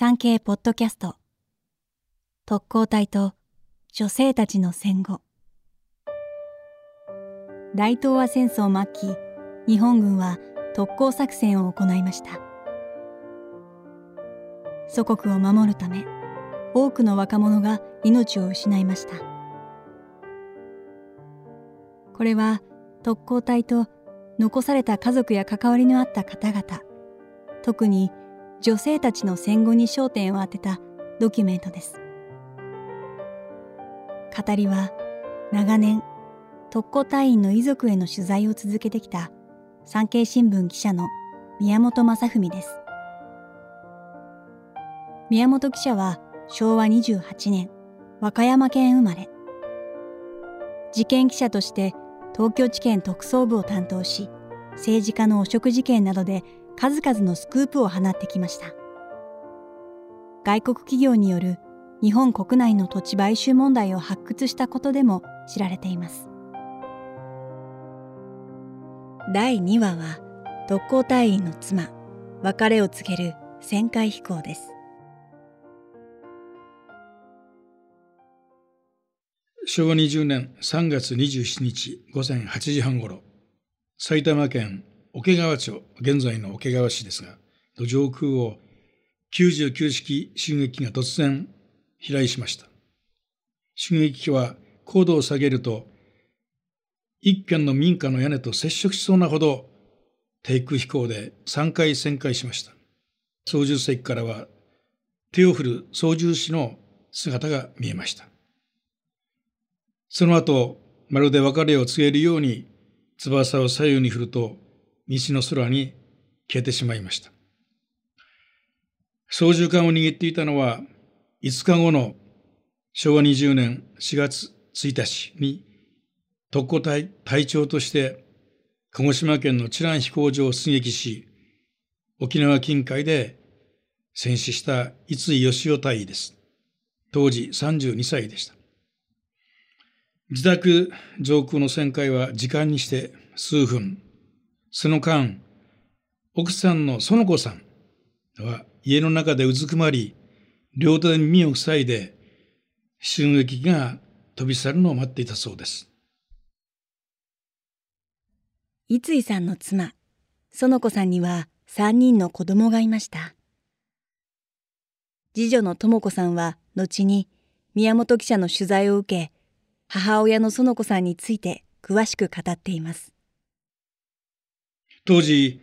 産経ポッドキャスト。特攻隊と女性たちの戦後。大東亜戦争末期日本軍は特攻作戦を行いました。祖国を守るため多くの若者が命を失いました。これは特攻隊と残された家族や関わりのあった方々特に女性たちの戦後に焦点を当てたドキュメントです。語りは長年特攻隊員の遺族への取材を続けてきた産経新聞記者の宮本正文です。宮本記者は昭和28年和歌山県生まれ。事件記者として東京地検特捜部を担当し政治家の汚職事件などで数々のスクープを放ってきました。外国企業による日本国内の土地買収問題を発掘したことでも知られています。第2話は特攻隊員の妻別れを告げる旋回飛行です。昭和20年3月27日午前8時半ごろ埼玉県桶川町現在の桶川市ですが上空を99式襲撃機が突然飛来しました。襲撃機は高度を下げると一軒の民家の屋根と接触しそうなほど低空飛行で3回旋回しました。操縦席からは手を振る操縦士の姿が見えました。その後まるで別れを告げるように翼を左右に振ると道の空に消えてしまいました操縦桿を握っていたのは5日後の昭和20年4月1日に特攻隊隊長として鹿児島県の知覧飛行場を出撃し、沖縄近海で戦死した逸井義雄隊員です。当時32歳でした。自宅上空の旋回は時間にして数分。その間、奥さんの園子さんは家の中でうずくまり、両手で耳を塞いで、襲撃が飛び去るのを待っていたそうです。三井さんの妻、園子さんには3人の子供がいました。次女の智子さんは後に宮本記者の取材を受け、母親の園子さんについて詳しく語っています。当時、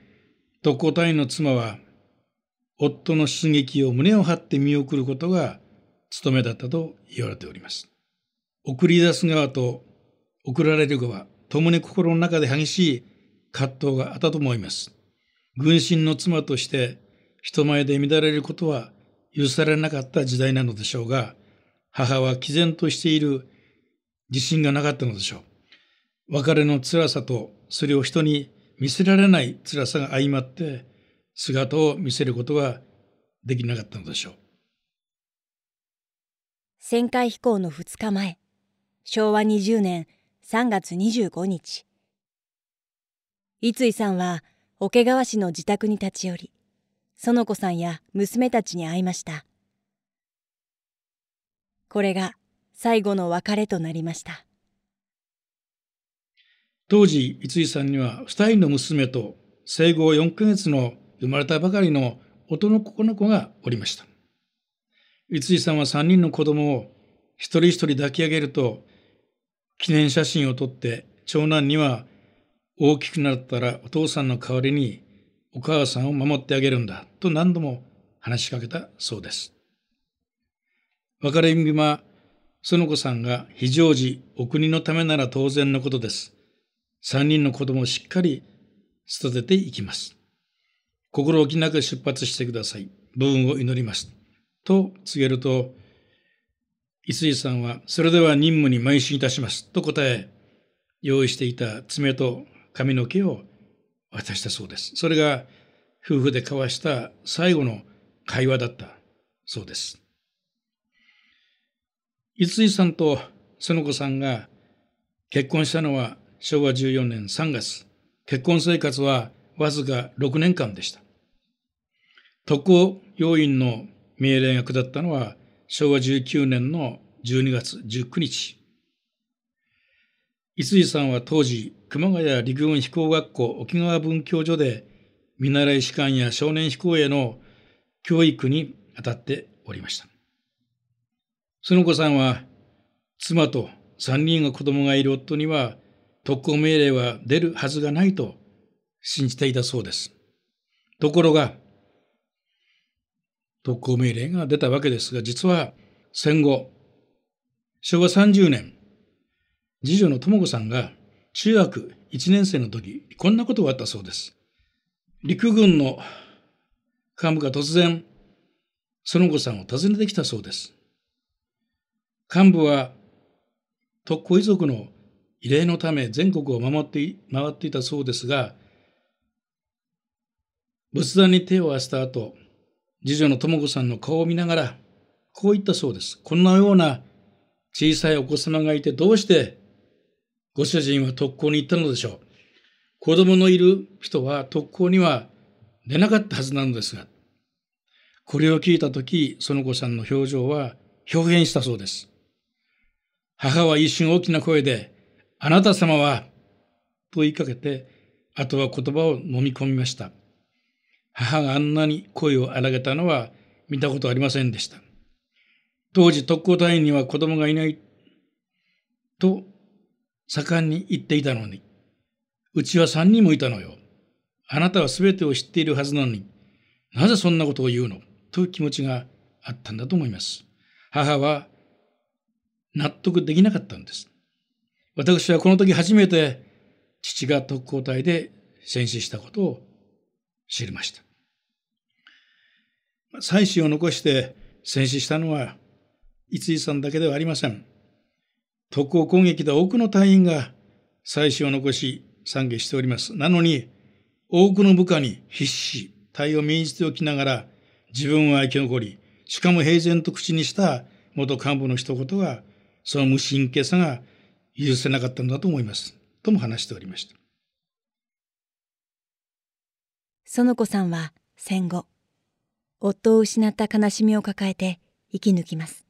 特攻隊員の妻は、夫の出撃を胸を張って見送ることが務めだったと言われております。送り出す側と送られる側、共に心の中で激しい葛藤があったと思います。軍神の妻として人前で乱れることは許されなかった時代なのでしょうが、母は毅然としている自信がなかったのでしょう。別れの辛さとそれを人に見せられない辛さが相まって姿を見せることができなかったのでしょう。旋回飛行の2日前、昭和20年3月25日、三井さんは桶川市の自宅に立ち寄り、園子さんや娘たちに会いました。これが最後の別れとなりました。当時、三井さんには二人の娘と生後4ヶ月の生まれたばかりの男の子がおりました。三井さんは3人の子供を一人一人抱き上げると、記念写真を撮って長男には大きくなったらお父さんの代わりにお母さんを守ってあげるんだと何度も話しかけたそうです。別れ指は園子さんが非常時お国のためなら当然のことです。三人の子供をしっかり育てていきます。心置きなく出発してください。部分を祈ります。と告げると、五井さんは、それでは任務に邁進いたします。と答え、用意していた爪と髪の毛を渡したそうです。それが夫婦で交わした最後の会話だったそうです。五井さんと園子さんが結婚したのは昭和14年3月。結婚生活はわずか6年間でした。特攻要員の命令が下ったのは昭和19年の12月19日。五井さんは当時、熊谷陸軍飛行学校沖縄文教所で見習い士官や少年飛行への教育に当たっておりました。その子さんは、妻と三人の子供がいる夫には特攻命令は出るはずがないと信じていたそうです。ところが、特攻命令が出たわけですが、実は戦後、昭和30年、次女の智子さんが中学1年生の時、こんなことがあったそうです。陸軍の幹部が突然、その子さんを訪ねてきたそうです。幹部は特攻遺族の慰霊のため全国を守って回っていたそうですが、仏壇に手を合わせた後、次女の智子さんの顔を見ながら、こう言ったそうです。こんなような小さいお子様がいてどうしてご主人は特攻に行ったのでしょう。子供のいる人は特攻には出なかったはずなのですが、これを聞いたとき、その子さんの表情は表現したそうです。母は一瞬大きな声で、あなた様は、と言いかけて、あとは言葉を飲み込みました。母があんなに声を荒げたのは見たことありませんでした。当時特攻隊員には子供がいないと盛んに言っていたのに、うちは三人もいたのよ。あなたは全てを知っているはずなのに、なぜそんなことを言うの？という気持ちがあったんだと思います。母は納得できなかったんです。私はこの時初めて父が特攻隊で戦死したことを知りました。妻子を残して戦死したのは五井さんだけではありません。特攻攻撃で多くの隊員が妻子を残し参下しております。なのに多くの部下に必死、隊を命じておきながら自分は生き残り、しかも平然と口にした元幹部の一言がその無神経さが許せなかったんだと思います。とも話しておりました。園子さんは戦後、夫を失った悲しみを抱えて生き抜きます。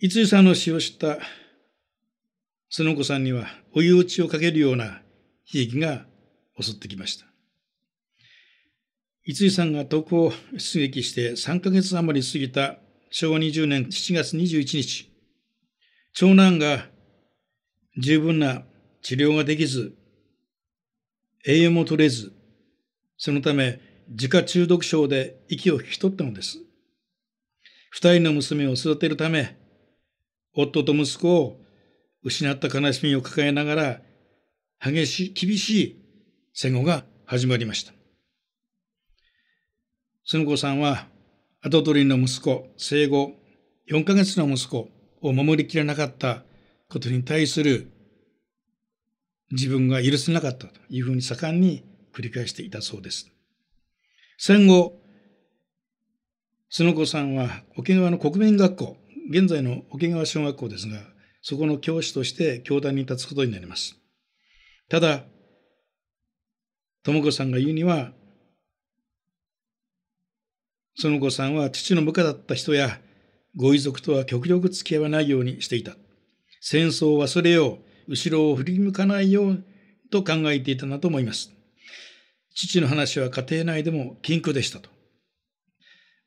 五井さんの死を知った園子さんには追い打ちをかけるような悲劇が襲ってきました。五井さんが投稿出撃して3ヶ月余り過ぎた昭和20年7月21日、長男が十分な治療ができず、栄養も取れず、そのため自家中毒症で息を引き取ったのです。二人の娘を育てるため、夫と息子を失った悲しみを抱えながら、激しい、厳しい戦後が始まりました。その子さんは跡取りの息子、生後4ヶ月の息子を守りきれなかったことに対する自分が許せなかったというふうに盛んに繰り返していたそうです。戦後、その子さんは沖縄の国民学校、現在の沖縄小学校ですが、そこの教師として教壇に立つことになります。ただ、智子さんが言うには、その子さんは父の部下だった人やご遺族とは極力付き合わないようにしていた。戦争を忘れよう、後ろを振り向かないようと考えていたなと思います。父の話は家庭内でも禁句でしたと。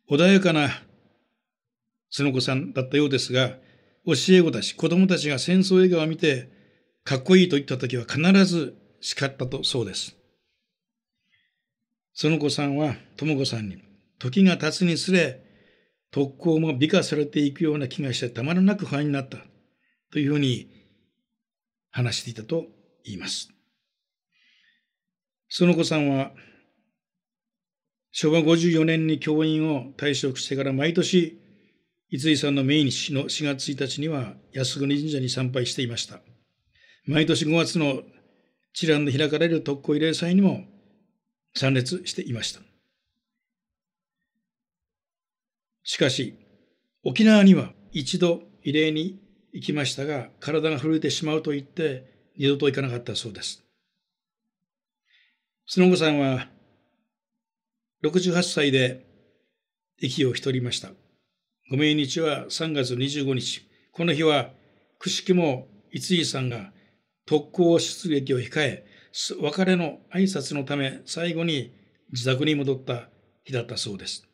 穏やかなその子さんだったようですが、教え子たち、子供たちが戦争映画を見て、かっこいいと言った時は必ず叱ったとそうです。その子さんは智子さんに、時が経つにつれ、特攻も美化されていくような気がしてたまらなく不安になったというふうに話していたと言います。その子さんは昭和54年に教員を退職してから毎年、五井さんの命日の4月1日には安国神社に参拝していました。毎年5月の知覧で開かれる特攻慰霊祭にも参列していました。しかし、沖縄には一度慰霊に行きましたが、体が震えてしまうと言って、二度と行かなかったそうです。スノゴさんは、68歳で息を引き取りました。ご命日は3月25日。この日は、くしくも逸井さんが特攻出撃を控え、別れの挨拶のため最後に自宅に戻った日だったそうです。